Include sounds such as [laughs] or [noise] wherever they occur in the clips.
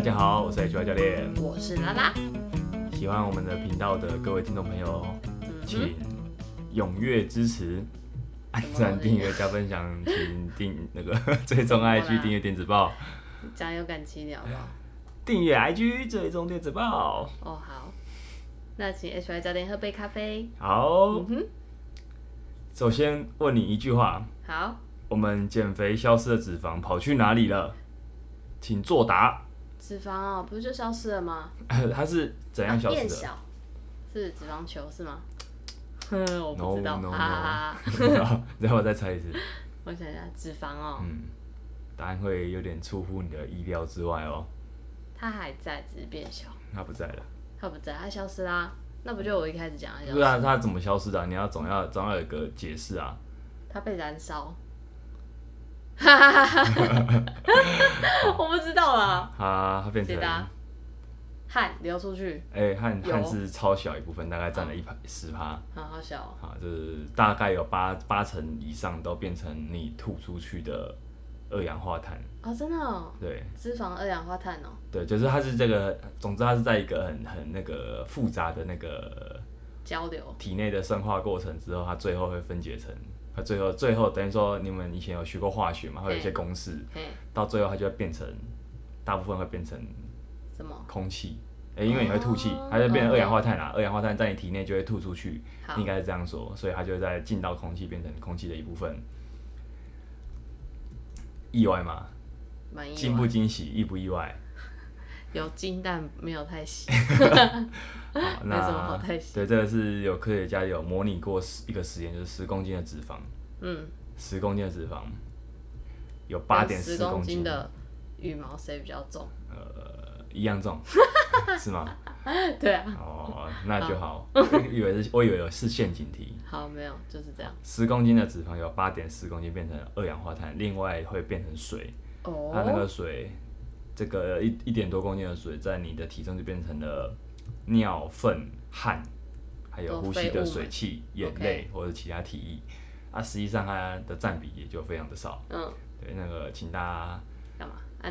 大家好，我是 HY 教练，我是拉拉。喜欢我们的频道的各位听众朋友，请踊跃支持，按赞、订阅、加分享，请订那个 [laughs] 追踪 IG，订阅电子报，加油感情聊吧。订阅 IG，追踪电子报。哦，好，那请 HY 教练喝杯咖啡。好。嗯哼。首先问你一句话。好。我们减肥消失的脂肪跑去哪里了？请作答。脂肪哦，不是就消失了吗？[laughs] 它是怎样消失的？变小，是脂肪球是吗？[laughs] 我不知道。No, no, no. 哈然后 [laughs] 我再猜一次。我想想，脂肪哦。嗯。答案会有点出乎你的意料之外哦。它还在，只是变小。它不在了。它不在，它消失啦。那不就我一开始讲的？对啊，它怎么消失的？你要总要总要有个解释啊。它被燃烧。哈哈哈哈哈！[laughs] 我不知道啦。它它变成汗流出去。哎，汗汗是超小一部分，大概占了一排十趴。好好小。好，就是大概有八八成以上都变成你吐出去的二氧化碳。哦，真的哦。对。脂肪二氧化碳哦。对，就是它是这个，总之它是在一个很很那个复杂的那个交流体内的生化过程之后，它最后会分解成。它最后，最后等于说，你们以前有学过化学嘛？会有一些公式，到最后它就会变成，大部分会变成什么？空气。哎，因为你会吐气，它就变成二氧化碳啦。二氧化碳在你体内就会吐出去，应该是这样说，所以它就在进到空气，变成空气的一部分。意外吗？惊不惊喜？意不意外？有金，但没有太喜。[laughs] [laughs] 好，那对，这个是有科学家有模拟过一个实验，就是十公斤的脂肪，嗯，十公斤的脂肪有八点四公斤的羽毛，谁比较重？[laughs] 呃，一样重，是吗？对啊。哦，那就好。我以为是，我以为是陷阱题。好，没有，就是这样。十公斤的脂肪有八点四公斤变成二氧化碳，另外会变成水。哦。它那个水，这个一一点多公斤的水，在你的体重就变成了。尿粪汗，还有呼吸的水汽、眼泪或者其他体液，啊，实际上它的占比也就非常的少。嗯，对，那个请大家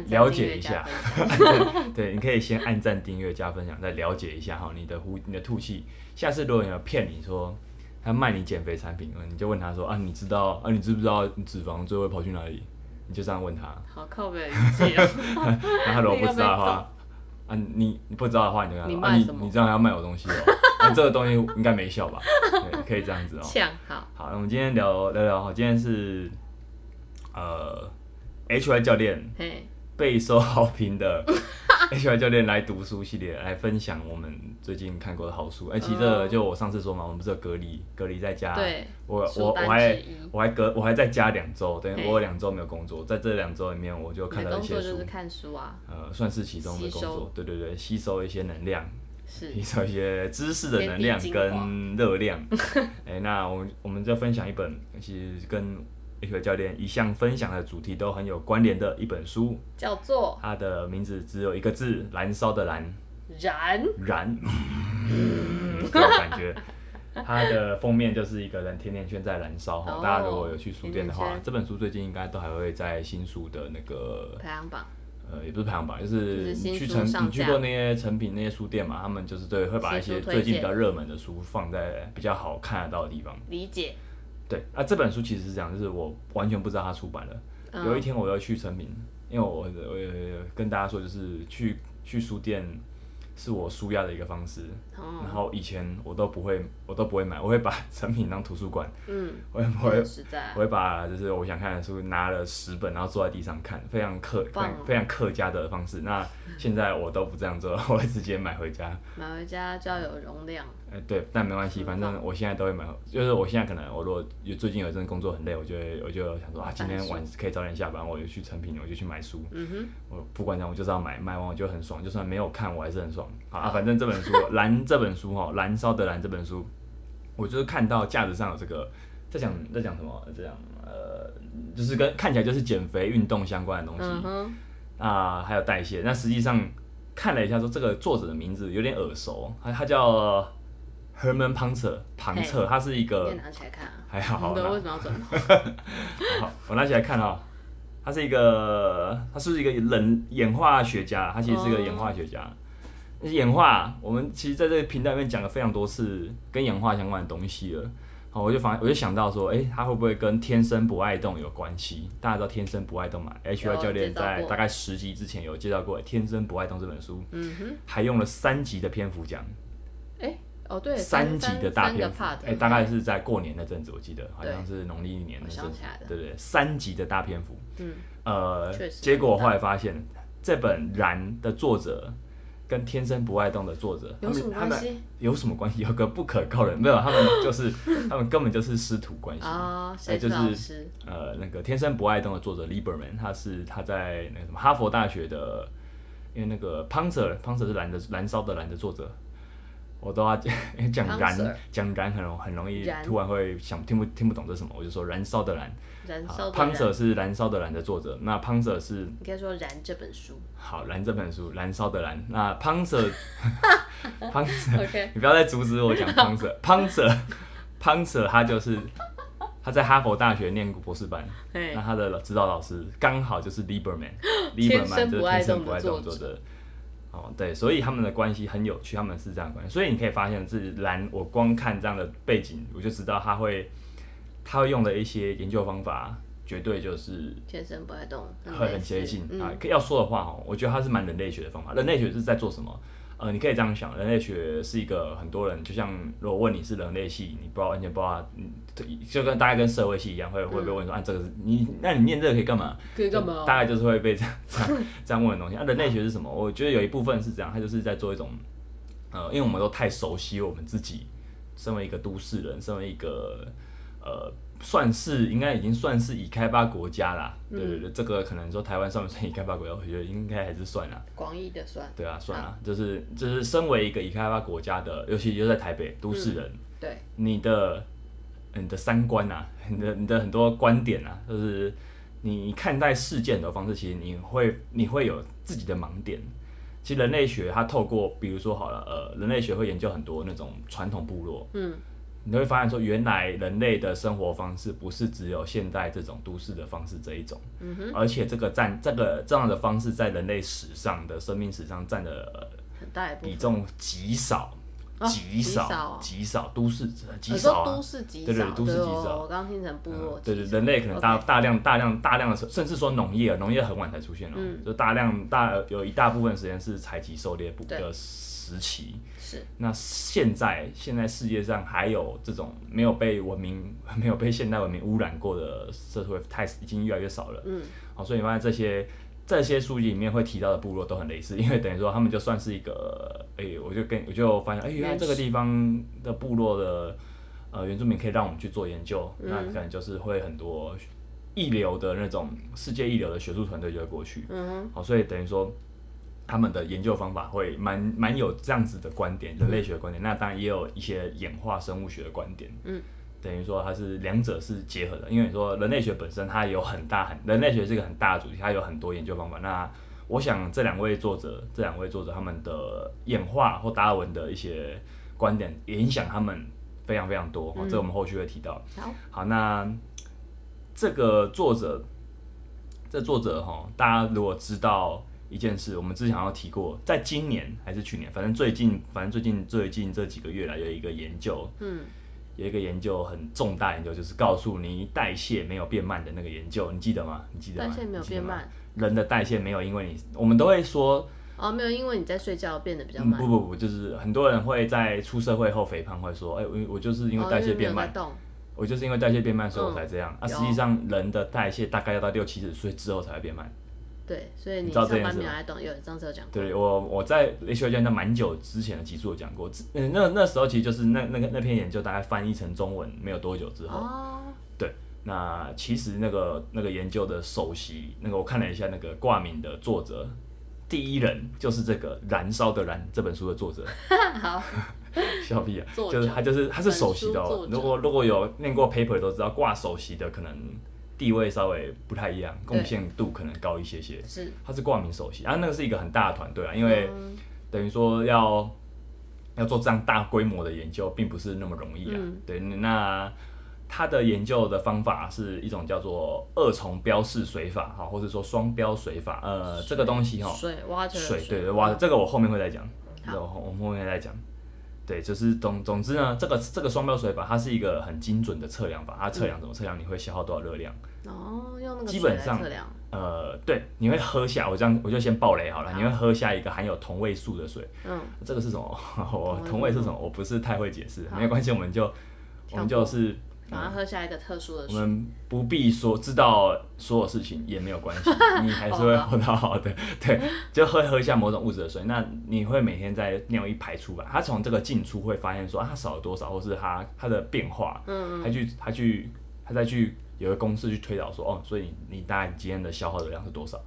了解一下。[laughs] 对，你可以先按赞、订阅、加分享，再了解一下哈，你的呼、你的吐气。下次如果有人骗你说他卖你减肥产品，你就问他说啊，你知道啊，你知不知道你脂肪最后跑去哪里？你就这样问他。[laughs] 好靠北语气啊！[laughs] 那他如果不知道的话。啊，你你不知道的话，你就跟他说啊，你你这样要卖我东西哦，那 [laughs] 这个东西应该没效吧？对，可以这样子哦。好。好，那我们今天聊聊聊，哈，今天是呃，HY 教练备受好评的。[laughs] HY 教练来读书系列来分享我们最近看过的好书。哎、欸，其实这就我上次说嘛，我们不是有隔离，隔离在家。对。我我我还我还隔我还在家两周，等于我有两周没有工作，在这两周里面我就看到一些书。就是看书啊。呃，算是其中的工作。对对对，吸收一些能量，是吸收一些知识的能量跟热量。[laughs] 哎、欸，那我们我们就分享一本，其实跟。HY 教练一向分享的主题都很有关联的一本书，叫做它的名字只有一个字：燃烧的燃。燃燃，这种 [laughs] 感觉。它的封面就是一个人甜甜圈在燃烧哈。大家如果有去书店的话，这本书最近应该都还会在新书的那个排行榜。呃，也不是排行榜，就是你去成你去过那些成品那些书店嘛，他们就是对会把一些最近比较热门的书放在比较好看得到的地方。理解。对啊，这本书其实是这样，就是我完全不知道它出版了。嗯、有一天我要去成品，因为我我也跟大家说，就是去去书店。是我舒压的一个方式，嗯、然后以前我都不会，我都不会买，我会把成品当图书馆，嗯，我会我会我会把就是我想看的书拿了十本，然后坐在地上看，非常客非常客家的方式。那现在我都不这样做，我会直接买回家，买回家就要有容量。哎、欸，对，但没关系，反正我现在都会买。就是我现在可能，我如果有最近有一阵工作很累，我就会我就想说啊，今天晚可以早点下班，我就去成品，我就去买书。嗯哼，我不管怎样，我就是要买，买完我就很爽，就算没有看，我还是很爽。好啊，反正这本书 [laughs]《燃》这本书哈，《燃烧的燃》这本书，我就是看到架子上有这个，在讲在讲什么？这样呃，就是跟看起来就是减肥运动相关的东西。啊，还有代谢。那实际上看了一下，说这个作者的名字有点耳熟，他他叫。Herman Poncer，庞彻，他是一个。拿起来看啊。还好。为什么要转？[laughs] 好，我拿起来看啊。他是一个，他是一个冷演化学家，他其实是一个演化学家。嗯、演化，我们其实在这个频道里面讲了非常多次跟演化相关的东西了。好，我就反我就想到说，哎、欸，他会不会跟天生不爱动有关系？大家知道天生不爱动嘛？H R 教练在大概十集之前有介绍过《天生不爱动》这本书，嗯哼，还用了三集的篇幅讲。哎、欸，哦对，三集的大篇幅，哎、欸，大概是在过年那阵子，我记得好像是农历年的时候，对对，三集的大篇幅，嗯，呃，结果后来发现这本《燃》的作者。跟天生不爱动的作者，他们他们有什么关系？有个不可告人，没有，他们就是 [laughs] 他们根本就是师徒关系啊。哎，就是呃，那个天生不爱动的作者 Lieberman，他是他在那个什么哈佛大学的，因为那个 Panzer，Panzer 是燃的燃烧的燃的作者，我都要讲讲燃讲燃很容很容易突然会想听不听不懂这是什么，我就说燃烧的燃。燃烧。Panzer 是燃烧的燃的作者，那 Panzer 是应该说燃这本书。好，燃这本书，燃烧的燃。那 Panzer，Panzer，[laughs] 你不要再阻止我讲 Panzer，Panzer，Panzer，[laughs] [laughs] 他就是他在哈佛大学念过博士班，那他的指导老师刚好就是 Lieberman，Lieberman 就是天生不爱动作者。哦，对，所以他们的关系很有趣，他们是这样的关系。所以你可以发现，是蓝，我光看这样的背景，我就知道他会。他会用的一些研究方法，绝对就是天生不爱动，会很接近啊。要说的话哦，我觉得他是蛮人类学的方法。人类学是在做什么？呃，你可以这样想，人类学是一个很多人，就像如果问你是人类系，你不知道完全不知道，嗯，就跟大概跟社会系一样，会会被问说，啊，这个是你，那你念这个可以干嘛？可以干嘛？大概就是会被这样这样 [laughs] 这样问的东西。啊，人类学是什么？我觉得有一部分是这样，他就是在做一种，呃，因为我们都太熟悉我们自己，身为一个都市人，身为一个。呃，算是应该已经算是已开发国家啦。嗯、对对对，这个可能说台湾算不算已开发国家？我觉得应该还是算啦。广义的算。对啊，算啦，就是就是身为一个已开发国家的，尤其就在台北都市人，嗯、对，你的你的三观啊，你的你的很多观点啊，就是你看待事件的方式，其实你会你会有自己的盲点。其实人类学它透过，比如说好了，呃，人类学会研究很多那种传统部落，嗯。你会发现说，原来人类的生活方式不是只有现代这种都市的方式这一种，嗯、而且这个占这个这样的方式在人类史上的生命史上占的比重极少，极少，极少，都市极少，都市极少，对对，都市极少。我刚听成部落，对对，人类可能大大量大量大量的，甚至说农业，农业很晚才出现了，就大量大有一大部分时间是采集狩猎捕的。时期。是。那现在现在世界上还有这种没有被文明 [laughs] 没有被现代文明污染过的社会太已经越来越少了，嗯，好，所以你发现这些这些书籍里面会提到的部落都很类似，因为等于说他们就算是一个，哎、欸，我就跟我就发现，哎、欸，原来这个地方的部落的呃原住民可以让我们去做研究，嗯、那可能就是会很多一流的那种世界一流的学术团队就会过去，嗯，好，所以等于说。他们的研究方法会蛮蛮有这样子的观点，人类学的观点，嗯、那当然也有一些演化生物学的观点，嗯，等于说它是两者是结合的，因为你说人类学本身它有很大很，人类学是一个很大的主题，它有很多研究方法。那我想这两位作者，这两位作者他们的演化或达尔文的一些观点影响他们非常非常多，嗯、这我们后续会提到。好，好，那这个作者，这作者哈，大家如果知道。一件事，我们之前好像提过，在今年还是去年，反正最近，反正最近最近这几个月来有一个研究，嗯，有一个研究很重大研究，就是告诉你代谢没有变慢的那个研究，你记得吗？你记得吗？代谢没有变慢，人的代谢没有因为你，我们都会说，哦，没有因为你在睡觉变得比较慢，嗯、不不不，就是很多人会在出社会后肥胖，会说，哎、欸，我我就是因为代谢变慢，哦、我就是因为代谢变慢，所以我才这样。嗯、啊，实际上人的代谢大概要到六七十岁之后才会变慢。对，所以你上班没有来懂，有上次有讲过。对我，我在 HY 教那蛮久之前的集数有讲过，嗯，那那时候其实就是那那个那篇研究大概翻译成中文没有多久之后。哦。对，那其实那个那个研究的首席，那个我看了一下那个挂名的作者，第一人就是这个《燃烧的燃》这本书的作者。[laughs] 好。[laughs] 笑屁啊！就是他，就是他是首席的哦。如果如果有念过 paper 都知道，挂首席的可能。地位稍微不太一样，贡献度可能高一些些。是，他是挂名首席，啊，那个是一个很大的团队啊，因为等于说要要做这样大规模的研究，并不是那么容易啊。嗯、对，那他的研究的方法是一种叫做二重标示水法哈，或者说双标水法。呃，这个东西哈，水挖着水，水对对挖，这个我后面会再讲，好我们后面再讲。对，就是总总之呢，这个这个双标水法，它是一个很精准的测量法。它测量怎么测量？你会消耗多少热量？哦，用那个基本上测量。呃，对，你会喝下，我这样我就先爆雷好了。好，你会喝下一个含有同位素的水。嗯。这个是什么？[laughs] 我同位是什么？我不是太会解释，好没关系，我们就我们就是。然后喝下一个特殊的水。我们不必说知道所有事情也没有关系，[laughs] 你还是会活到好的。对，[laughs] 就喝喝一下某种物质的水，那你会每天在尿一排出吧，它从这个进出会发现说它少了多少，或是它它的变化，嗯，它去它去它再去有个公式去推导说哦，所以你你大概今天的消耗热量是多少？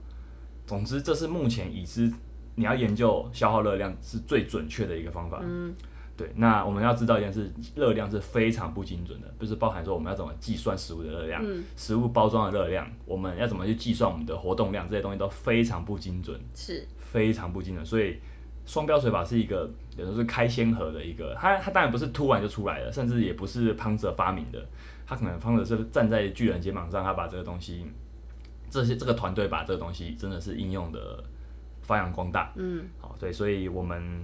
总之，这是目前已知你要研究消耗热量是最准确的一个方法。嗯。对，那我们要知道一件事，热量是非常不精准的，就是包含说我们要怎么计算食物的热量，嗯、食物包装的热量，我们要怎么去计算我们的活动量，这些东西都非常不精准，是非常不精准。所以双标水法是一个，有时候是开先河的一个，它它当然不是突然就出来了，甚至也不是胖子发明的，他可能胖子是站在巨人肩膀上，他把这个东西，这些这个团队把这个东西真的是应用的发扬光大，嗯，好，对，所以我们。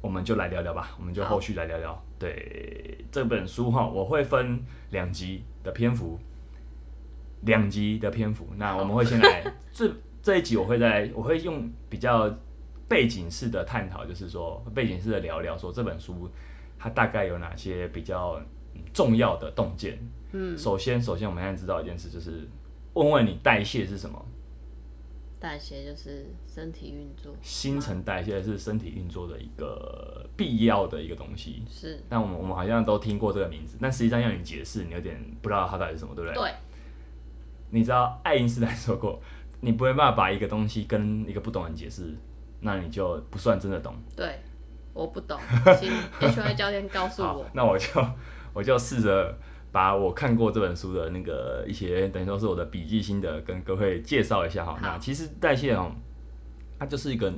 我们就来聊聊吧，我们就后续来聊聊。对这本书哈，我会分两集的篇幅，两集的篇幅。那我们会先来 [laughs] 这这一集，我会在我会用比较背景式的探讨，就是说背景式的聊聊，说这本书它大概有哪些比较重要的洞见。嗯，首先，首先我们现在知道一件事，就是问问你代谢是什么？代谢就是身体运作，新陈代谢是身体运作的一个必要的一个东西。是，但我们我们好像都听过这个名字，但实际上要你解释，你有点不知道它到底是什么，对不对？对。你知道爱因斯坦说过，你不会办法把一个东西跟一个不懂人解释，那你就不算真的懂。对，我不懂，请 [laughs] HY 教练告诉我。那我就我就试着。把我看过这本书的那个一些等于说是我的笔记心得跟各位介绍一下哈。那其实代谢哦，它就是一个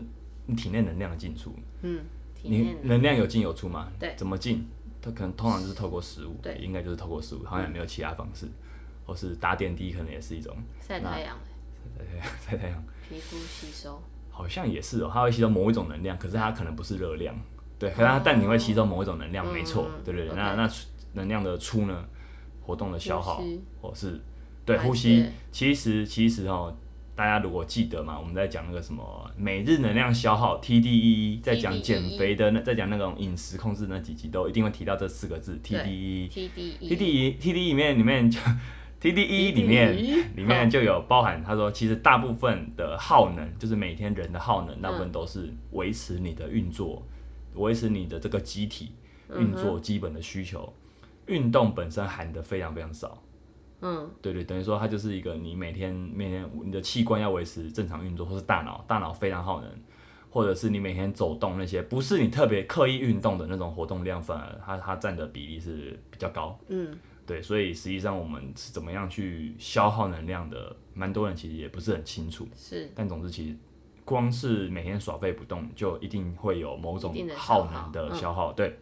你体内能量的进出。嗯。你能量有进有出嘛？对。怎么进？它可能通常就是透过食物。对。应该就是透过食物，好像也没有其他方式。嗯、或是打点滴，可能也是一种。晒太阳。晒太阳，晒太阳。皮肤吸收。好像也是哦，它会吸收某一种能量，可是它可能不是热量。对。可是它但你会吸收某一种能量，嗯、没错，对对对。那那能量的出呢？活动的消耗，或是对呼吸，其实其实哦，大家如果记得嘛，我们在讲那个什么每日能量消耗 TDEE，在讲减肥的那，在讲那种饮食控制那几集都一定会提到这四个字 TDEE。TDEE TDEE 里面里面就 TDEE 里面里面就有包含，他说其实大部分的耗能，就是每天人的耗能，大部分都是维持你的运作，维持你的这个机体运作基本的需求。运动本身含的非常非常少，嗯，对对，等于说它就是一个你每天每天你的器官要维持正常运作，或是大脑大脑非常耗能，或者是你每天走动那些不是你特别刻意运动的那种活动量，反而它它占的比例是比较高，嗯，对，所以实际上我们是怎么样去消耗能量的，蛮多人其实也不是很清楚，是，但总之其实光是每天耍废不动，就一定会有某种耗能的消耗，对。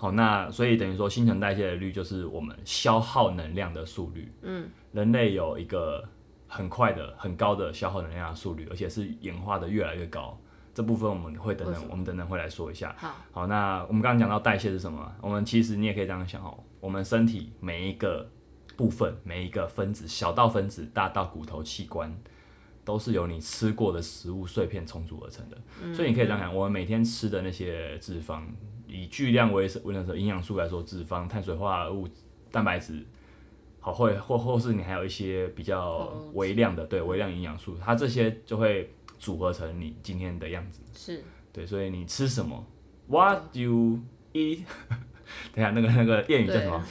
好，那所以等于说，新陈代谢的率就是我们消耗能量的速率。嗯，人类有一个很快的、很高的消耗能量的速率，而且是演化的越来越高。这部分我们会等等，我们等等会来说一下。好，好，那我们刚刚讲到代谢是什么？我们其实你也可以这样想哦，我们身体每一个部分、每一个分子，小到分子，大到骨头器官，都是由你吃过的食物碎片重组而成的。嗯，所以你可以这样想，我们每天吃的那些脂肪。以巨量为为那个营养素来说，脂肪、碳水化合物、蛋白质，好，或或或是你还有一些比较微量的，对，微量营养素，它这些就会组合成你今天的样子。是，对，所以你吃什么？What you eat？[laughs] [laughs] 等下那个那个谚语叫什么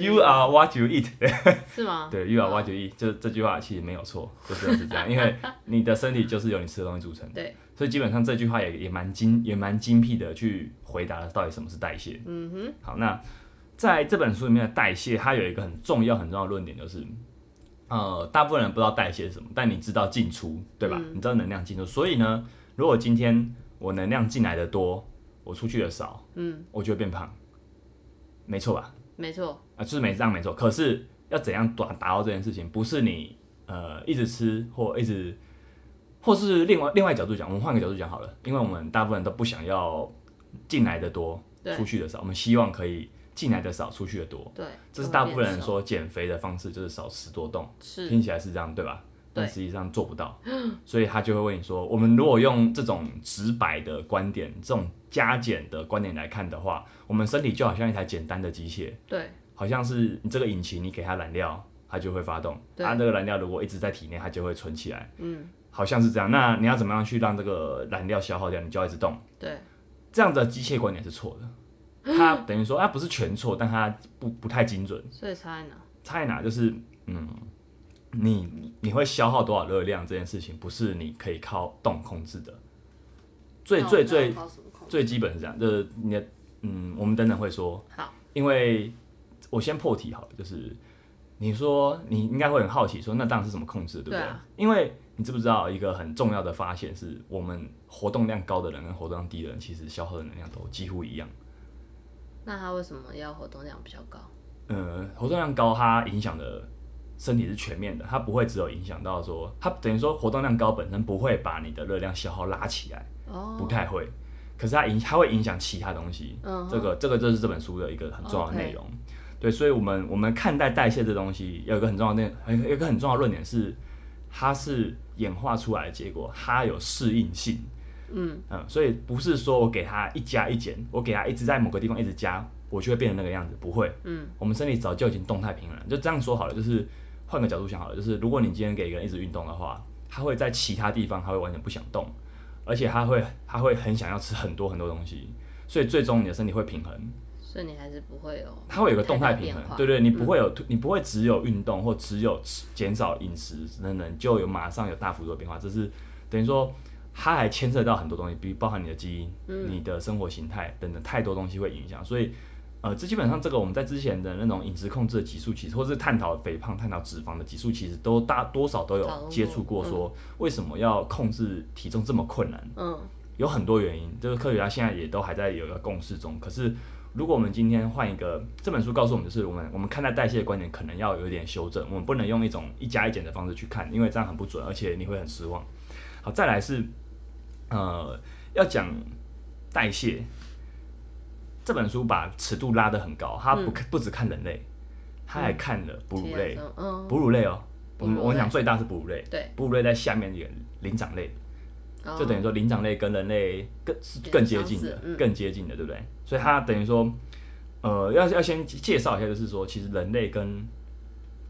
？You are what you eat。[laughs] 是吗？对，You are what you eat，就这句话其实没有错，就是是这样，因为 [laughs] 你的身体就是由你吃的东西组成的。对。所以基本上这句话也也蛮精也蛮精辟的去回答了到底什么是代谢。嗯哼。好，那在这本书里面的代谢，它有一个很重要很重要的论点，就是呃，大部分人不知道代谢是什么，但你知道进出，对吧？嗯、你知道能量进出。所以呢，如果今天我能量进来的多，我出去的少，嗯，我就会变胖，没错吧？没错啊，就是没这样没错。可是要怎样达达到这件事情，不是你呃一直吃或一直，或是另外另外角度讲，我们换个角度讲好了，因为我们大部分人都不想要进来的多，出去的少，我们希望可以进来的少，出去的多。对，这是大部分人说减肥的方式，就是少吃多动，听起来是这样，对吧？但实际上做不到，[gasps] 所以他就会问你说：我们如果用这种直白的观点，这种加减的观点来看的话，我们身体就好像一台简单的机械，对，好像是你这个引擎，你给它燃料，它就会发动。它这个燃料如果一直在体内，它就会存起来。嗯，好像是这样。那你要怎么样去让这个燃料消耗掉？你就要一直动。对，这样的机械观点是错的。[gasps] 它等于说，它不是全错，但它不不太精准。所以差在哪？差在哪？就是嗯。你你会消耗多少热量这件事情，不是你可以靠动控制的。最最最最基本是这样，就是你的嗯，我们等等会说。好。因为我先破题好了，就是你说你应该会很好奇，说那当然是怎么控制，对不对？因为你知不知道一个很重要的发现是，我们活动量高的人跟活动量低的人，其实消耗的能量都几乎一样。那他为什么要活动量比较高？呃，活动量高，它影响的。身体是全面的，它不会只有影响到说，它等于说活动量高本身不会把你的热量消耗拉起来，oh. 不太会。可是它影，它会影响其他东西。Uh. 这个，这个就是这本书的一个很重要的内容。对，所以我们我们看待代谢这东西，有一个很重要的一个很重要的论点是，它是演化出来的结果，它有适应性。嗯嗯，所以不是说我给它一加一减，我给它一直在某个地方一直加，我就会变成那个样子，不会。嗯，我们身体早就已经动态平衡了，就这样说好了，就是。换个角度想好了，就是如果你今天给一个人一直运动的话，他会在其他地方他会完全不想动，而且他会他会很想要吃很多很多东西，所以最终你的身体会平衡。所以你还是不会有。它会有个动态平衡，对对，你不会有，嗯、你不会只有运动或只有减少饮食等等，就有马上有大幅度的变化。这是等于说，它还牵涉到很多东西，比如包含你的基因、嗯、你的生活形态等等，太多东西会影响，所以。呃，这基本上这个我们在之前的那种饮食控制的集数，其实或是探讨肥胖、探讨脂肪的集数，其实都大多少都有接触过。说为什么要控制体重这么困难？嗯，有很多原因，就是科学家现在也都还在有一个共识中。可是如果我们今天换一个这本书告诉我们，就是我们我们看待代谢的观点可能要有一点修正，我们不能用一种一加一减的方式去看，因为这样很不准，而且你会很失望。好，再来是呃要讲代谢。这本书把尺度拉得很高，他不看不只看人类，他还看了哺乳类，哺乳类哦，我们我们讲最大是哺乳类，对，哺乳类在下面一个灵长类，就等于说灵长类跟人类更是更接近的，更接近的，对不对？所以它等于说，呃，要要先介绍一下，就是说，其实人类跟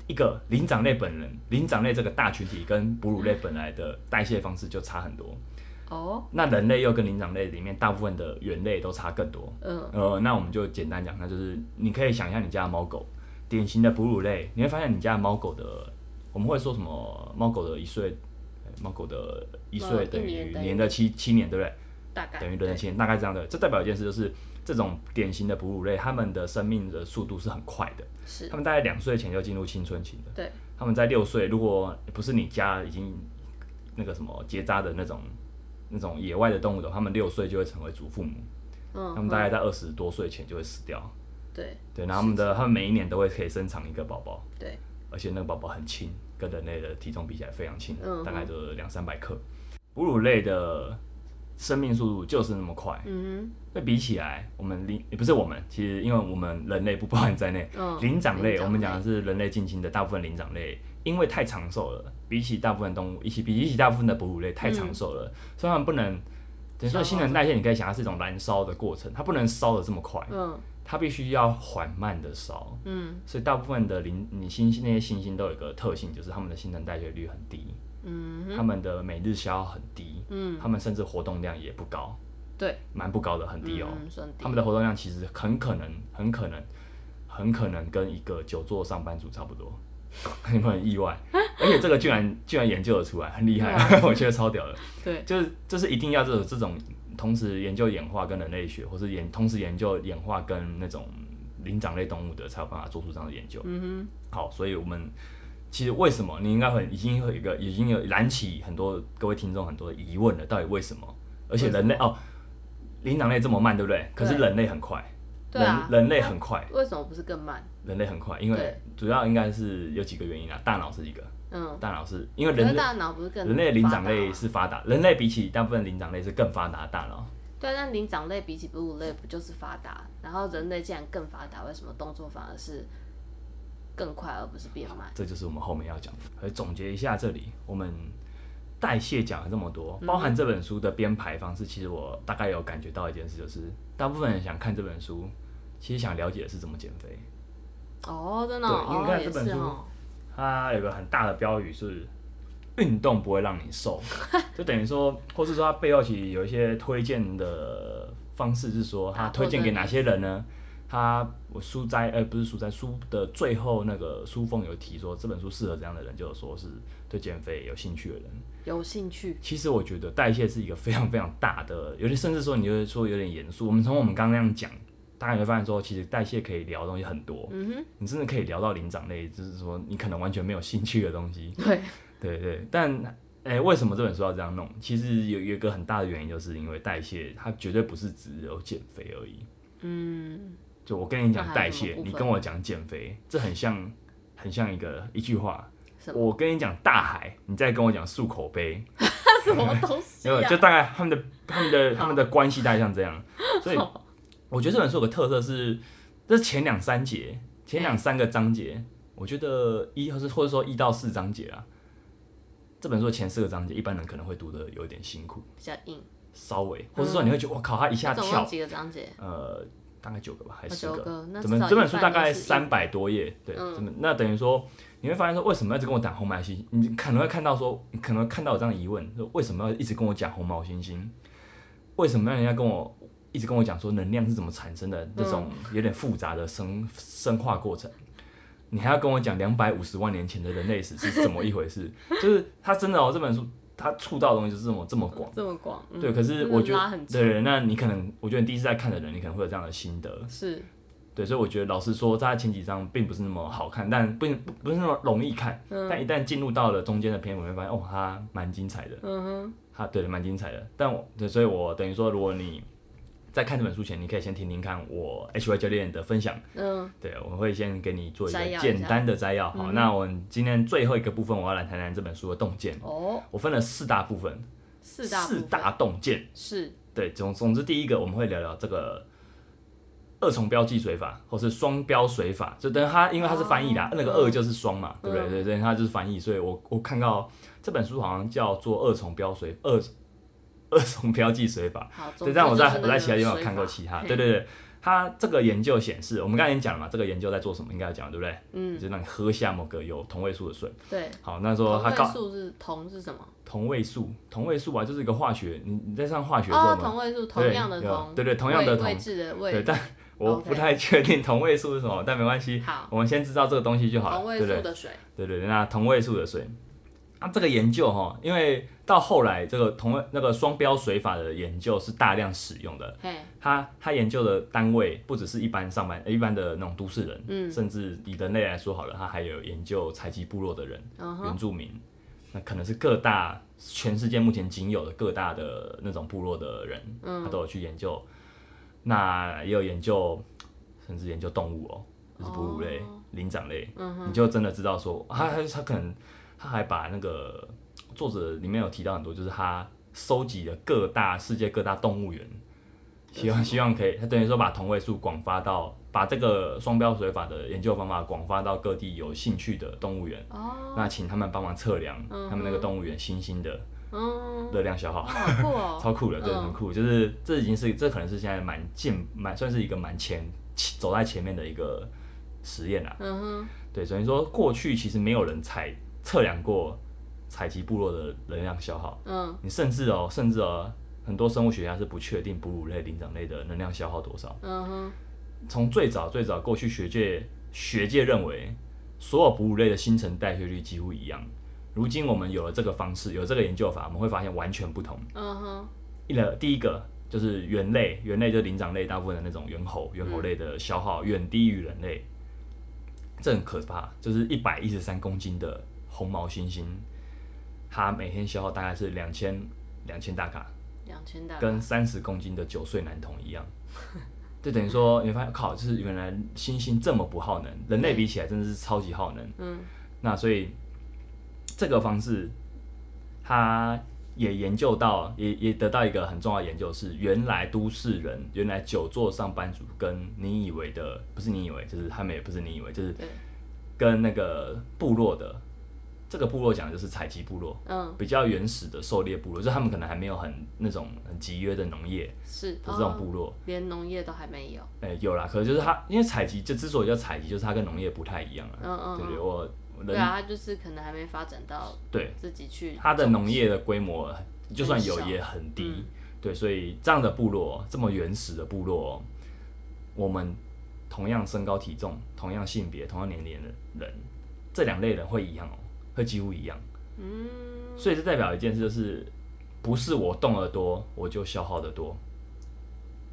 一个灵长类本人，灵长类这个大群体跟哺乳类本来的代谢方式就差很多。哦，那人类又跟灵长类里面大部分的猿类都差更多。嗯，呃，那我们就简单讲，那就是你可以想象你家的猫狗，典型的哺乳类，你会发现你家的猫狗的，我们会说什么？猫狗的一岁，猫狗的一岁等于年的七七年，对不对？大概等于人的七年，大概这样的。这代表一件事，就是这种典型的哺乳类，它们的生命的速度是很快的。是，它们大概两岁前就进入青春期的。对，他们在六岁，如果不是你家已经那个什么结扎的那种。那种野外的动物的，他们六岁就会成为祖父母，嗯，他们大概在二十多岁前就会死掉，对。对，然后他们的他们每一年都会可以生产一个宝宝，对，而且那个宝宝很轻，跟人类的体重比起来非常轻，嗯，大概就两三百克。哺乳类的生命速度就是那么快，嗯哼，那比起来，我们灵也不是我们，其实因为我们人类不包含在内，嗯，灵长类，我们讲的是人类近亲的大部分灵长类。因为太长寿了，比起大部分动物，一起比比起大部分的哺乳类太长寿了，嗯、所以它们不能，等于说新陈代谢，你可以想它是一种燃烧的过程，它不能烧的这么快，嗯，它必须要缓慢的烧，嗯，所以大部分的灵，你猩猩那些星星都有一个特性，就是它们的新陈代谢率很低，嗯哼，它们的每日消耗很低，嗯，它们甚至活动量也不高，对，蛮不高的，很低哦，它、嗯、们的活动量其实很可能，很可能，很可能跟一个久坐上班族差不多。你 [laughs] 们很意外，[laughs] 而且这个居然居然研究得出来，很厉害，啊、[laughs] 我觉得超屌的。对，就是就是一定要这种这种同时研究演化跟人类学，或是研同时研究演化跟那种灵长类动物的，才有办法做出这样的研究。嗯哼。好，所以我们其实为什么你应该很已经有一个已经有燃起很多各位听众很多的疑问了，到底为什么？而且人类哦，灵长类这么慢，对不对？可是人类很快。人、啊、人类很快，为什么不是更慢？人类很快，因为主要应该是有几个原因啊，大脑是一个，嗯，大脑是因为人类大脑不是更人类灵长类是发达，人类比起大部分灵长类是更发达的大脑。对，但灵长类比起哺乳类不就是发达？然后人类既然更发达，为什么动作反而是更快而不是变慢？这就是我们后面要讲的。来总结一下，这里我们代谢讲了这么多，包含这本书的编排方式，其实我大概有感觉到一件事，就是大部分人想看这本书，其实想了解的是怎么减肥。哦，真的、哦，对，因为看这本书，哦、它有个很大的标语是“运动不会让你瘦”，[laughs] 就等于说，或是说它背后其实有一些推荐的方式，是说它推荐给哪些人呢？他我书斋，呃，不是书斋，书的最后那个书封有提说这本书适合这样的人，就是说是对减肥有兴趣的人。有兴趣。其实我觉得代谢是一个非常非常大的，有些甚至说你就会说有点严肃。我们从我们刚刚那样讲。大家会发现说，其实代谢可以聊的东西很多，嗯哼，你真的可以聊到灵长类，就是说你可能完全没有兴趣的东西。对，对对。但，哎、欸，为什么这本书要这样弄？其实有有一个很大的原因，就是因为代谢它绝对不是只有减肥而已。嗯。就我跟你讲代谢，你跟我讲减肥，这很像很像一个一句话。我跟你讲大海，你再跟我讲漱口杯。[laughs] 什么东西、啊？就大概他们的他们的他们的关系大概像这样，[laughs] 所以。我觉得这本书有个特色是，这是前两三节，前两三个章节，我觉得一或是或者说一到四章节啊，这本书前四个章节，一般人可能会读的有点辛苦，比较硬，稍微，或者说你会觉得我靠，他一下跳，几个章节？呃，大概九个吧，还是十个？怎么这本书大概三百多页？对，怎么那等于说你会发现说，为什么要一直跟我讲红毛猩猩？你可能会看到说，你可能会看到我这样的疑问，说为什么要一直跟我讲红毛猩猩？为什么要人家跟我？一直跟我讲说能量是怎么产生的，这种有点复杂的生生化过程，你还要跟我讲两百五十万年前的人类史是怎么一回事？[laughs] 就是他真的哦，这本书他触到的东西就是这么这么广，这么广。嗯、对，可是我觉得，对，那你可能，我觉得你第一次在看的人，你可能会有这样的心得。是，对，所以我觉得老实说，在前几章并不是那么好看，但不不不是那么容易看。嗯、但一旦进入到了中间的篇，我会发现哦，它蛮精彩的。嗯哼，它对，蛮精彩的。但我对，所以我等于说，如果你在看这本书前，你可以先听听看我 HY 教练的分享。嗯，对，我会先给你做一个简单的摘要。好，那我们今天最后一个部分，我要来谈谈这本书的洞见。哦，我分了四大部分。四大四大洞见是。对，总总之第一个我们会聊聊这个二重标记水法，或是双标水法。就等于它，因为它是翻译的，那个二就是双嘛，对不对？对对，它就是翻译，所以我我看到这本书好像叫做二重标水二。二重标记水法，对，这样我在我在其他地方有看过其他，对对对，他这个研究显示，我们刚才已经讲了嘛，这个研究在做什么，应该要讲对不对？嗯，就是让你喝下某个有同位素的水。对，好，那说它告素是同是什么？同位素，同位素啊，就是一个化学，你你在上化学的时候，同位素，同样的同，对对，同样的同，对，但我不太确定 [laughs] 同位素是什么，但没关系，好，我们先知道这个东西就好了。同位素的水，对对，那同位素的水。啊，这个研究哈，因为到后来这个同那个双标水法的研究是大量使用的。嘿他他研究的单位不只是一般上班一般的那种都市人，嗯，甚至以人类来说好了，他还有研究采集部落的人，嗯、原住民，那可能是各大全世界目前仅有的各大的那种部落的人，嗯，他都有去研究。那也有研究，甚至研究动物哦，就是哺乳类、灵长类，嗯、你就真的知道说，他他他可能。他还把那个作者里面有提到很多，就是他收集了各大世界各大动物园，希望希望可以，他等于说把同位素广发到，把这个双标水法的研究方法广发到各地有兴趣的动物园。哦。那请他们帮忙测量他们那个动物园新兴的热量消耗，[laughs] 超酷的，对，很酷。就是这已经是这可能是现在蛮近蛮算是一个蛮前走在前面的一个实验啦。嗯哼。对，等于说过去其实没有人采。测量过采集部落的能量消耗，嗯，你甚至哦，甚至哦，很多生物学家是不确定哺乳类、灵长类的能量消耗多少。嗯哼，从最早最早过去学界学界认为，所有哺乳类的新陈代谢率几乎一样。如今我们有了这个方式，有这个研究法，我们会发现完全不同。嗯哼，一个第一个就是猿类，猿类就是灵长类大部分的那种猿猴，猿猴类的消耗远低于人类，这很可怕，就是一百一十三公斤的。红毛猩猩，它每天消耗大概是两千两千大卡，两千大卡，跟三十公斤的九岁男童一样。就等于说你发现靠，就是原来猩猩这么不耗能，人类比起来真的是超级耗能。嗯，那所以这个方式，它也研究到，也也得到一个很重要的研究是，原来都市人，原来久坐上班族跟你以为的不是你以为，就是他们也不是你以为，就是跟那个部落的。这个部落讲的就是采集部落，嗯，比较原始的狩猎部落，就他们可能还没有很那种很集约的农业，是的这种部落，哦、连农业都还没有。哎、欸，有啦，可能就是他，因为采集就之所以叫采集，就是它跟农业不太一样啊，嗯嗯，对对，我对啊，它就是可能还没发展到对自己去，他的农业的规模就算有也很低，嗯、对，所以这样的部落，这么原始的部落，我们同样身高体重、同样性别、同样年龄的人，这两类人会一样哦。会几乎一样，嗯，所以这代表一件事，就是不是我动得多，我就消耗得多，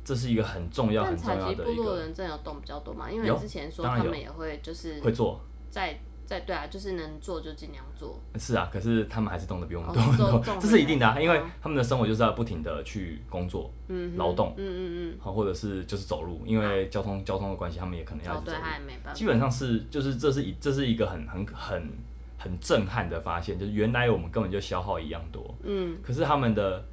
这是一个很重要、很重要的一个。部落人真的有动比较多嘛？因为你之前说他们也会就是会做，在在对啊，就是能做就尽量做。是啊，可是他们还是动的比我们多很多，这是一定的啊，因为他们的生活就是要不停的去工作、嗯，劳动，嗯嗯嗯，好，或者是就是走路，因为交通交通的关系，他们也可能要走路。基本上是就是这是一这是一个很很很。很震撼的发现，就是原来我们根本就消耗一样多，嗯，可是他们的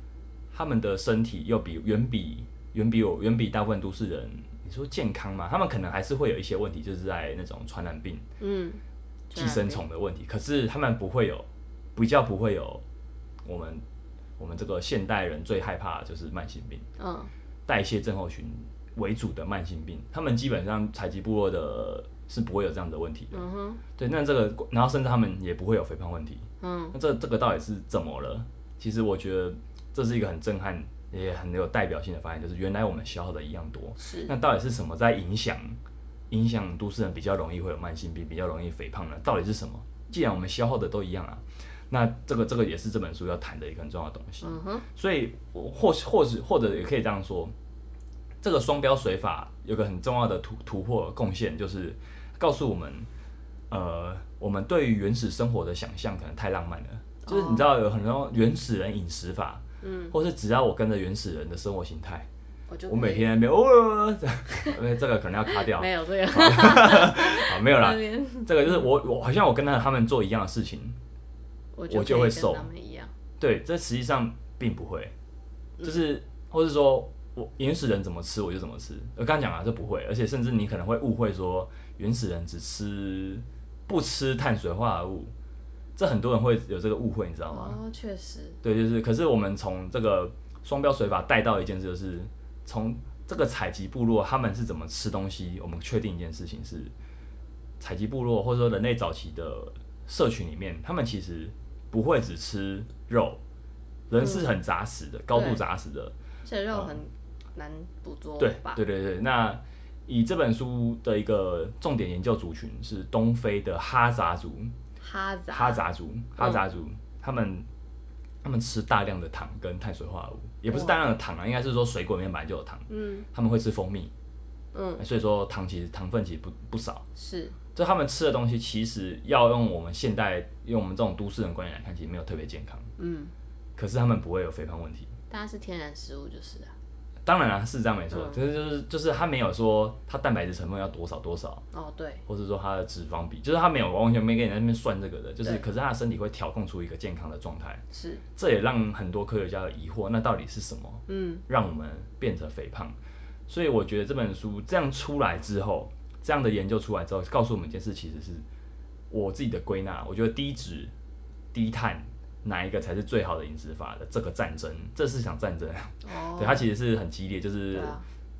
他们的身体又比远比远比我远比大部分都市人，你说健康吗？他们可能还是会有一些问题，就是在那种传染病，嗯，寄生虫的问题，可是他们不会有，比较不会有我们我们这个现代人最害怕的就是慢性病，嗯，代谢症候群为主的慢性病，他们基本上采集部落的。是不会有这样的问题的，嗯哼，对，那这个，然后甚至他们也不会有肥胖问题，嗯，那这这个到底是怎么了？其实我觉得这是一个很震撼，也很有代表性的发现，就是原来我们消耗的一样多，是，那到底是什么在影响影响都市人比较容易会有慢性病，比较容易肥胖呢？到底是什么？既然我们消耗的都一样啊，那这个这个也是这本书要谈的一个很重要的东西，嗯哼，所以或或许或者也可以这样说，这个双标水法有个很重要的突突破贡献就是。告诉我们，呃，我们对于原始生活的想象可能太浪漫了。Oh. 就是你知道有很多原始人饮食法，嗯，或是只要我跟着原始人的生活形态，我，我每天没有，哦，因为 [laughs] 这个可能要卡掉，没有这个，[laughs] 好，没有啦。这个就是我，我好像我跟他他们做一样的事情，我就，会瘦。对，这实际上并不会，就是，嗯、或是说我原始人怎么吃我就怎么吃。我刚刚讲了，这不会，而且甚至你可能会误会说。原始人只吃不吃碳水化合物，这很多人会有这个误会，你知道吗？哦，确实。对，就是。可是我们从这个双标水法带到一件事，就是从这个采集部落他们是怎么吃东西，我们确定一件事情是，采集部落或者说人类早期的社群里面，他们其实不会只吃肉，人是很杂食的，嗯、高度杂食的。而且肉很难捕捉吧？对对对对，那。以这本书的一个重点研究族群是东非的哈扎族，哈扎。哈扎族哈扎族，他们他们吃大量的糖跟碳水化合物，也不是大量的糖啊，应该是说水果里面本来就有糖，嗯，他们会吃蜂蜜，嗯，所以说糖其实糖分其实不不少，是，就他们吃的东西其实要用我们现代用我们这种都市人观念来看，其实没有特别健康，嗯，可是他们不会有肥胖问题，当然是天然食物就是啊。当然了，是这样没错，可是就是就是他没有说他蛋白质成分要多少多少哦，对，或者说他的脂肪比，就是他没有完全没给你在那边算这个的，就是可是他的身体会调控出一个健康的状态，是，这也让很多科学家的疑惑，那到底是什么？嗯，让我们变成肥胖？所以我觉得这本书这样出来之后，这样的研究出来之后，告诉我们一件事，其实是我自己的归纳，我觉得低脂、低碳。哪一个才是最好的饮食法的这个战争，这是场战争。Oh, 对，它其实是很激烈，就是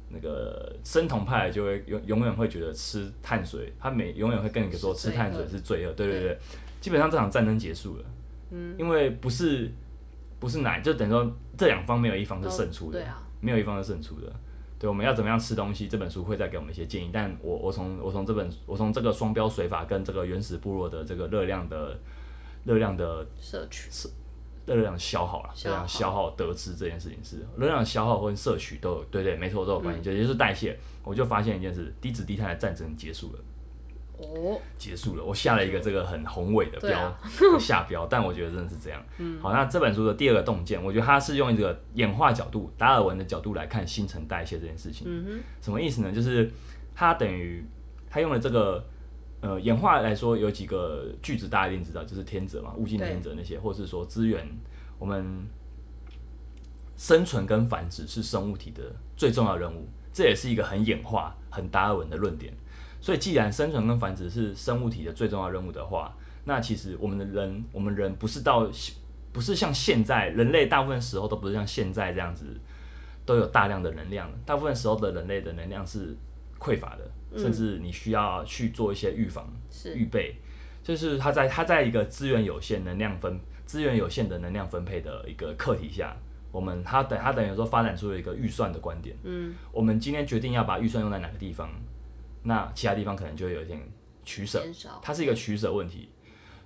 那个生酮派就会永永远会觉得吃碳水，他每永远会跟你说吃碳水是罪恶。对对对，对，基本上这场战争结束了。嗯，因为不是不是奶，就等于说这两方没有一方是胜出的，没有一方是胜出的。对，我们要怎么样吃东西？这本书会再给我们一些建议。但我我从我从这本我从这个双标水法跟这个原始部落的这个热量的。热量的摄取是热量消耗了，热量消耗得知这件事情是热量消耗或者摄取都有，对对，没错都有关系，就也就是代谢。我就发现一件事，低脂低碳的战争结束了。哦，结束了。我下了一个这个很宏伟的标、啊、[laughs] 下标，但我觉得真的是这样。嗯，好，那这本书的第二个洞见，我觉得它是用一个演化角度，达尔文的角度来看新陈代谢这件事情。嗯哼，什么意思呢？就是它等于它用了这个呃演化来说，有几个句子大家一定知道，就是天择嘛，物竞天择那些，或是说资源，我们生存跟繁殖是生物体的最重要任务。这也是一个很演化、很达尔文的论点。所以，既然生存跟繁殖是生物体的最重要任务的话，那其实我们的人，我们人不是到，不是像现在人类大部分时候都不是像现在这样子，都有大量的能量。大部分时候的人类的能量是匮乏的，甚至你需要去做一些预防、预备。就是他在他在一个资源有限、能量分资源有限的能量分配的一个课题下。我们他等他等于说发展出了一个预算的观点。嗯，我们今天决定要把预算用在哪个地方，那其他地方可能就会有一点取舍。它是一个取舍问题。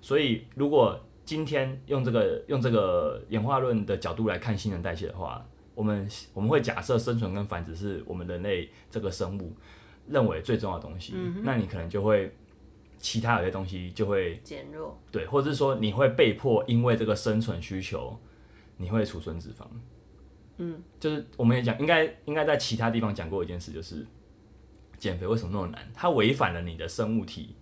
所以，如果今天用这个用这个演化论的角度来看新陈代谢的话，我们我们会假设生存跟繁殖是我们人类这个生物认为最重要的东西。嗯，那你可能就会其他有些东西就会减弱。对，或者是说你会被迫因为这个生存需求。你会储存脂肪，嗯，就是我们也讲，应该应该在其他地方讲过一件事，就是减肥为什么那么难？它违反了你的生物体，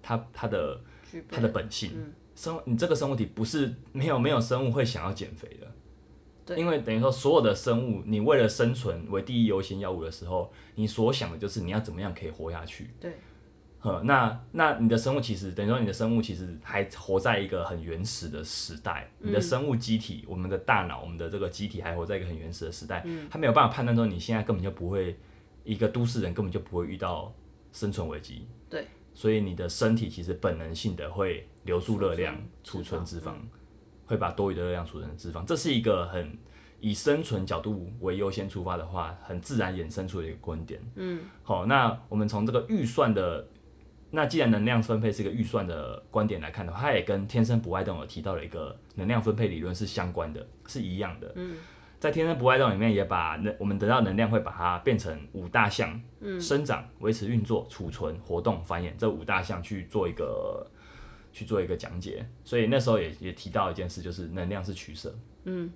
它它的它的本性，嗯、生你这个生物体不是没有没有生物会想要减肥的，对，因为等于说所有的生物，你为了生存为第一优先要务的时候，你所想的就是你要怎么样可以活下去，对。那那你的生物其实等于说你的生物其实还活在一个很原始的时代，嗯、你的生物机体，我们的大脑，我们的这个机体还活在一个很原始的时代，嗯、它没有办法判断说你现在根本就不会，一个都市人根本就不会遇到生存危机，对，所以你的身体其实本能性的会留住热量，储存脂肪，脂肪。嗯、会把多余的热量储存脂肪，这是一个很以生存角度为优先出发的话，很自然衍生出的一个观点，嗯，好，那我们从这个预算的。那既然能量分配是一个预算的观点来看的话，它也跟天生不爱动有提到的一个能量分配理论是相关的，是一样的。嗯，在天生不爱动里面也把能我们得到能量会把它变成五大项，嗯，生长、维持运作、储存、活动、繁衍这五大项去做一个去做一个讲解。所以那时候也也提到一件事，就是能量是取舍。嗯，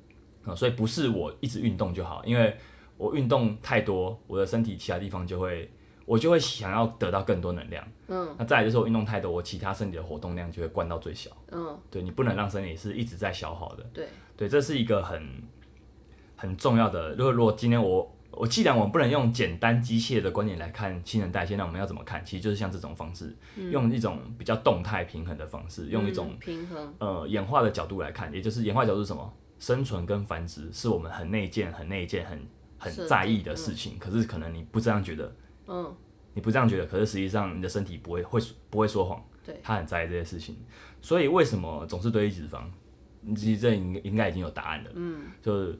所以不是我一直运动就好，因为我运动太多，我的身体其他地方就会。我就会想要得到更多能量，嗯，那再来就是我运动太多，我其他身体的活动量就会关到最小，嗯，对，你不能让身体是一直在消耗的，对，对，这是一个很很重要的。如果如果今天我我既然我们不能用简单机械的观点来看新陈代谢，那我们要怎么看？其实就是像这种方式，嗯、用一种比较动态平衡的方式，用一种、嗯、平衡呃演化的角度来看，也就是演化角度是什么？生存跟繁殖是我们很内建、很内建、很很在意的事情，嗯、可是可能你不这样觉得。嗯，你不这样觉得，可是实际上你的身体不会会不会说谎，对，他很在意这些事情，所以为什么总是堆积脂肪？你其实这应应该已经有答案了，嗯，就是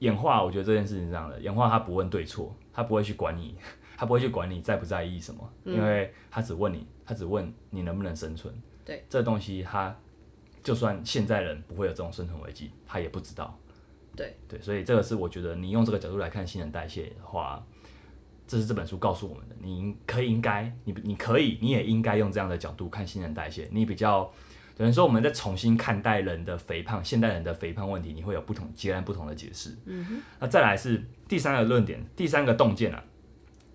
演化，我觉得这件事情是这样的，演化他不问对错，他不会去管你，[laughs] 他不会去管你在不在意什么，因为他只问你，他只问你能不能生存，对，这东西他就算现在人不会有这种生存危机，他也不知道，对对，所以这个是我觉得你用这个角度来看新陈代谢的话。这是这本书告诉我们的，你可以应该，你你可以，你也应该用这样的角度看新陈代谢。你比较等于说，我们在重新看待人的肥胖，现代人的肥胖问题，你会有不同截然不同的解释。嗯。那再来是第三个论点，第三个洞见啊，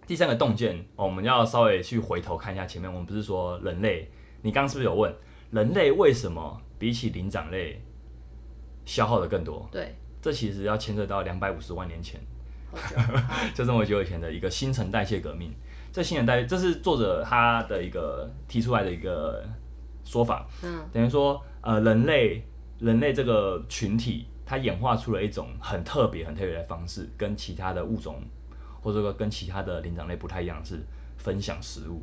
第三个洞见，哦，我们要稍微去回头看一下前面，我们不是说人类，你刚刚是不是有问人类为什么比起灵长类消耗的更多？对，这其实要牵涉到两百五十万年前。[laughs] 就这么久以前的一个新陈代谢革命，这新陈代谢，这是作者他的一个提出来的一个说法。嗯，等于说，呃，人类人类这个群体，它演化出了一种很特别、很特别的方式，跟其他的物种，或者说跟其他的灵长类不太一样，是分享食物。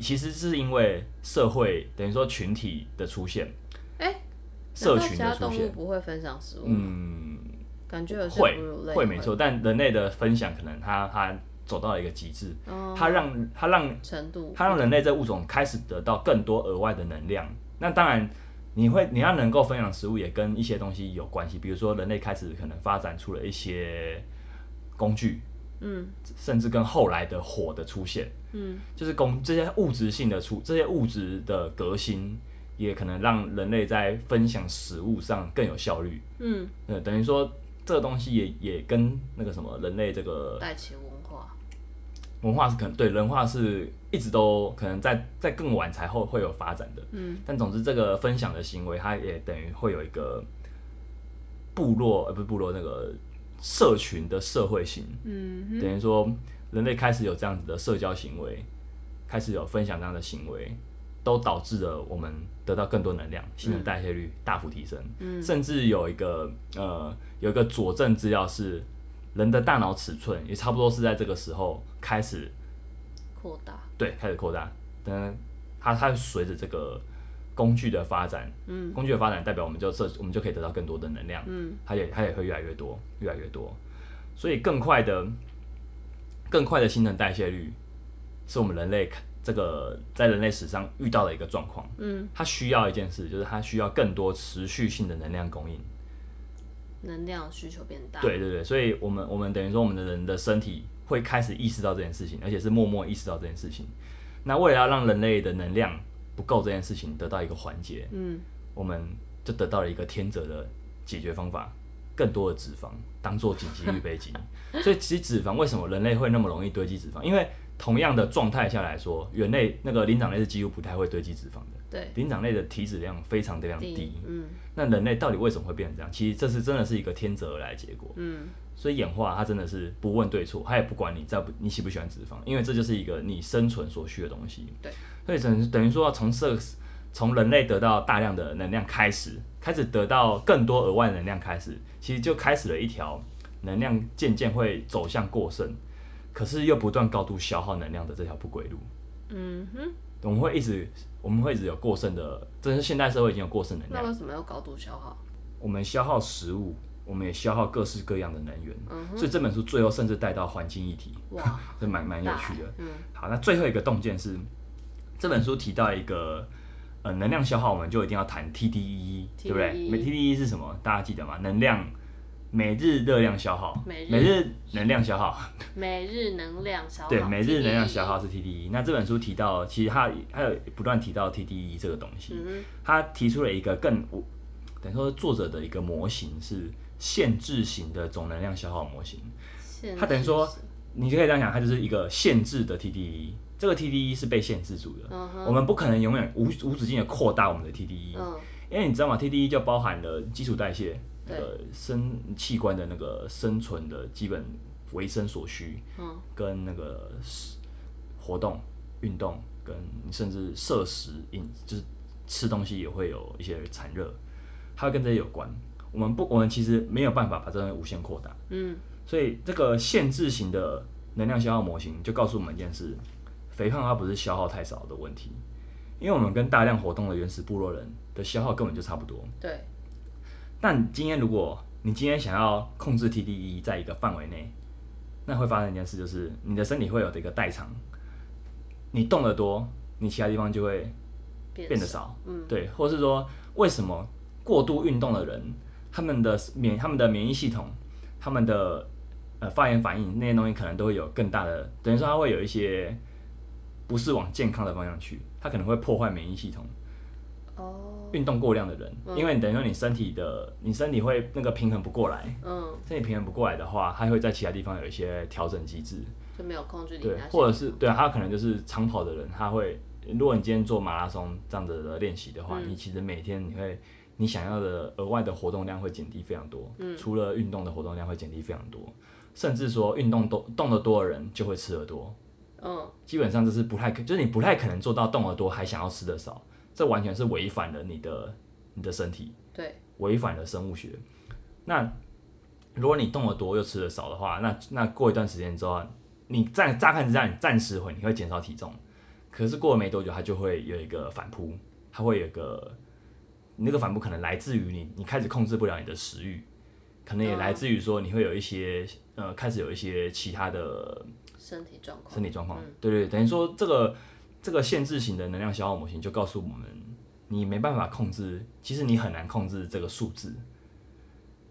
其实是因为社会等于说群体的出现，哎、欸，社群的出现，不会分享食物，嗯。感觉会会没错，但人类的分享可能它它走到了一个极致，哦、它让它让程度，它让人类这物种开始得到更多额外的能量。那当然，你会你要能够分享食物，也跟一些东西有关系，比如说人类开始可能发展出了一些工具，嗯，甚至跟后来的火的出现，嗯，就是工这些物质性的出，这些物质的革新，也可能让人类在分享食物上更有效率，嗯，呃，等于说这个东西也也跟那个什么人类这个文化，是可能对人化是一直都可能在在更晚才会会有发展的，嗯，但总之这个分享的行为，它也等于会有一个部落，呃，不是部落那个。社群的社会性，嗯，等于说人类开始有这样子的社交行为，开始有分享这样的行为，都导致了我们得到更多能量，新陈代谢率大幅提升，嗯，甚至有一个呃有一个佐证资料是人的大脑尺寸也差不多是在这个时候开始扩大，对，开始扩大，嗯它它随着这个。工具的发展，嗯，工具的发展代表我们就这，我们就可以得到更多的能量，嗯，它也它也会越来越多，越来越多，所以更快的、更快的新陈代谢率，是我们人类这个在人类史上遇到的一个状况，嗯，它需要一件事，就是它需要更多持续性的能量供应，能量需求变大，对对对，所以我们我们等于说我们的人的身体会开始意识到这件事情，而且是默默意识到这件事情，那为了要让人类的能量不够这件事情得到一个缓解，嗯，我们就得到了一个天择的解决方法，更多的脂肪当做紧急预备金。所以其实脂肪为什么人类会那么容易堆积脂肪？因为同样的状态下来说，猿类那个灵长类是几乎不太会堆积脂肪的。对，灵长类的体脂量非常非常低。嗯，那人类到底为什么会变成这样？其实这是真的是一个天择而来的结果。嗯，所以演化它真的是不问对错，它也不管你在不你喜不喜欢脂肪，因为这就是一个你生存所需的东西。对。所以等等于说，从这从人类得到大量的能量开始，开始得到更多额外能量开始，其实就开始了一条能量渐渐会走向过剩，可是又不断高度消耗能量的这条不归路。嗯哼，我们会一直我们会一直有过剩的，这是现代社会已经有过剩能量。那为什么要高度消耗？我们消耗食物，我们也消耗各式各样的能源。嗯，所以这本书最后甚至带到环境议题。哇，[laughs] 这蛮蛮有趣的。嗯，好，那最后一个洞见是。这本书提到一个，呃，能量消耗，我们就一定要谈 TDEE，对不对？每 TDEE 是什么？大家记得吗？能量，每日热量消耗，每日，能量消耗，每日能量消耗，[laughs] 对，每日能量消耗是 TDEE。那这本书提到，其实它还有不断提到 TDEE 这个东西，他提出了一个更，等于说作者的一个模型是限制型的总能量消耗模型。它等于说，你就可以这样想，它就是一个限制的 TDEE。这个 TDE 是被限制住的，uh huh. 我们不可能永远无无止境的扩大我们的 TDE，、uh huh. 因为你知道吗？TDE 就包含了基础代谢，呃、uh，生、器官的那个生存的基本维生所需，uh huh. 跟那个活动、运动，跟甚至摄食饮，就是吃东西也会有一些产热，它会跟这些有关。我们不，我们其实没有办法把这东西无限扩大，嗯、uh，huh. 所以这个限制型的能量消耗模型就告诉我们一件事。肥胖它不是消耗太少的问题，因为我们跟大量活动的原始部落人的消耗根本就差不多。对。但今天如果你今天想要控制 TDE 在一个范围内，那会发生一件事，就是你的身体会有的一个代偿，你动得多，你其他地方就会变得少。嗯。对，或是说为什么过度运动的人，他们的免他们的免疫系统，他们的呃发炎反应那些东西可能都会有更大的，等于说它会有一些。不是往健康的方向去，它可能会破坏免疫系统。哦，运动过量的人，嗯、因为你等于说你身体的，你身体会那个平衡不过来。嗯，身体平衡不过来的话，它会在其他地方有一些调整机制，就没有控制力。对，或者是对啊，他可能就是长跑的人，他会，如果你今天做马拉松这样子的练习的话，嗯、你其实每天你会，你想要的额外的活动量会减低非常多。嗯，除了运动的活动量会减低非常多，甚至说运动动动得多的人就会吃得多。嗯，基本上就是不太可，就是你不太可能做到动得多还想要吃的少，这完全是违反了你的你的身体，对，违反了生物学。那如果你动得多又吃的少的话，那那过一段时间之后，你暂乍看之下你暂时会你会减少体重，可是过了没多久，它就会有一个反扑，它会有一个那个反扑可能来自于你你开始控制不了你的食欲，可能也来自于说你会有一些呃开始有一些其他的。身体状况，身体状况，嗯、对，对对，等于说这个这个限制型的能量消耗模型就告诉我们，你没办法控制，其实你很难控制这个数字，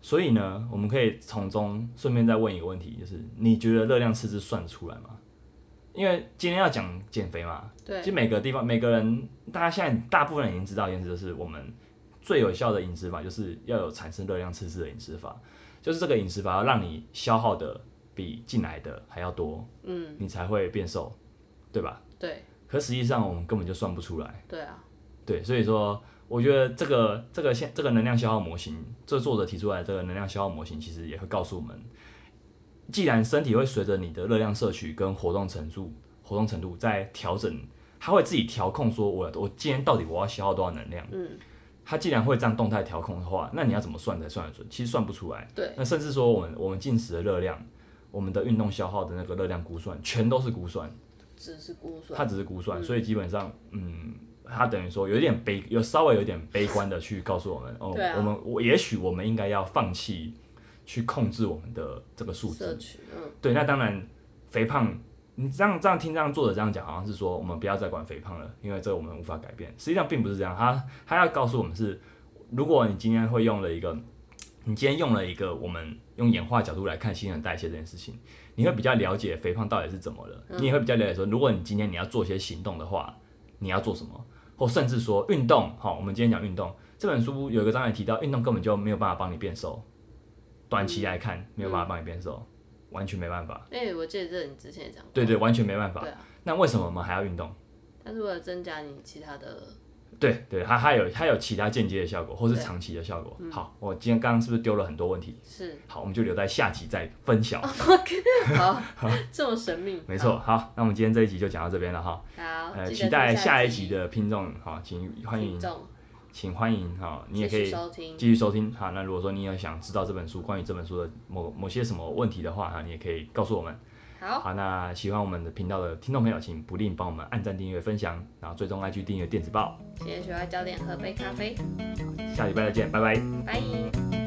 所以呢，我们可以从中顺便再问一个问题，就是你觉得热量赤字算得出来吗？因为今天要讲减肥嘛，对，其实每个地方每个人，大家现在大部分人已经知道一件事，就是我们最有效的饮食法就是要有产生热量赤字的饮食法，就是这个饮食法要让你消耗的比进来的还要多，嗯，你才会变瘦，对吧？对。可实际上我们根本就算不出来。对啊。对，所以说。我觉得这个这个现这个能量消耗模型，这作者提出来的这个能量消耗模型，其实也会告诉我们，既然身体会随着你的热量摄取跟活动程度活动程度在调整，它会自己调控，说我我今天到底我要消耗多少能量？嗯，它既然会这样动态调控的话，那你要怎么算才算得准？其实算不出来。对。那甚至说我们我们进食的热量，我们的运动消耗的那个热量估算，全都是估算，只是估算，他只是估算，嗯、所以基本上，嗯。他等于说有点悲，有稍微有点悲观的去告诉我们，哦，啊、我们我也许我们应该要放弃去控制我们的这个数字。嗯、对，那当然肥胖，你这样这样听这样作者这样讲，好像是说我们不要再管肥胖了，因为这个我们无法改变。实际上并不是这样，他他要告诉我们是，如果你今天会用了一个，你今天用了一个我们用演化角度来看新陈代谢这件事情，你会比较了解肥胖到底是怎么了，嗯、你也会比较了解说，如果你今天你要做一些行动的话，你要做什么？或甚至说运动，好，我们今天讲运动。这本书有一个章节提到，运动根本就没有办法帮你变瘦，短期来看没有办法帮你变瘦，嗯、完全没办法。哎、欸，我记得这你之前也讲过。对，对对，完全没办法。啊、那为什么我们还要运动？它是为了增加你其他的。对对，它还有它有其他间接的效果，或是长期的效果。嗯、好，我今天刚刚是不是丢了很多问题？是。好，我们就留在下集再分享。好，[laughs] 好，这么神秘。没错，好，那我们今天这一集就讲到这边了哈。好，呃，期待下一集的听众，好，请欢迎，请欢迎哈，你也可以继续收听。好，那如果说你有想知道这本书关于这本书的某某些什么问题的话，哈，你也可以告诉我们。好，好，那喜欢我们的频道的听众朋友，请不吝帮我们按赞、订阅、分享，然后最终 IG 订阅电子报。谢谢学外教练，喝杯咖啡。下礼拜再见，拜拜。拜。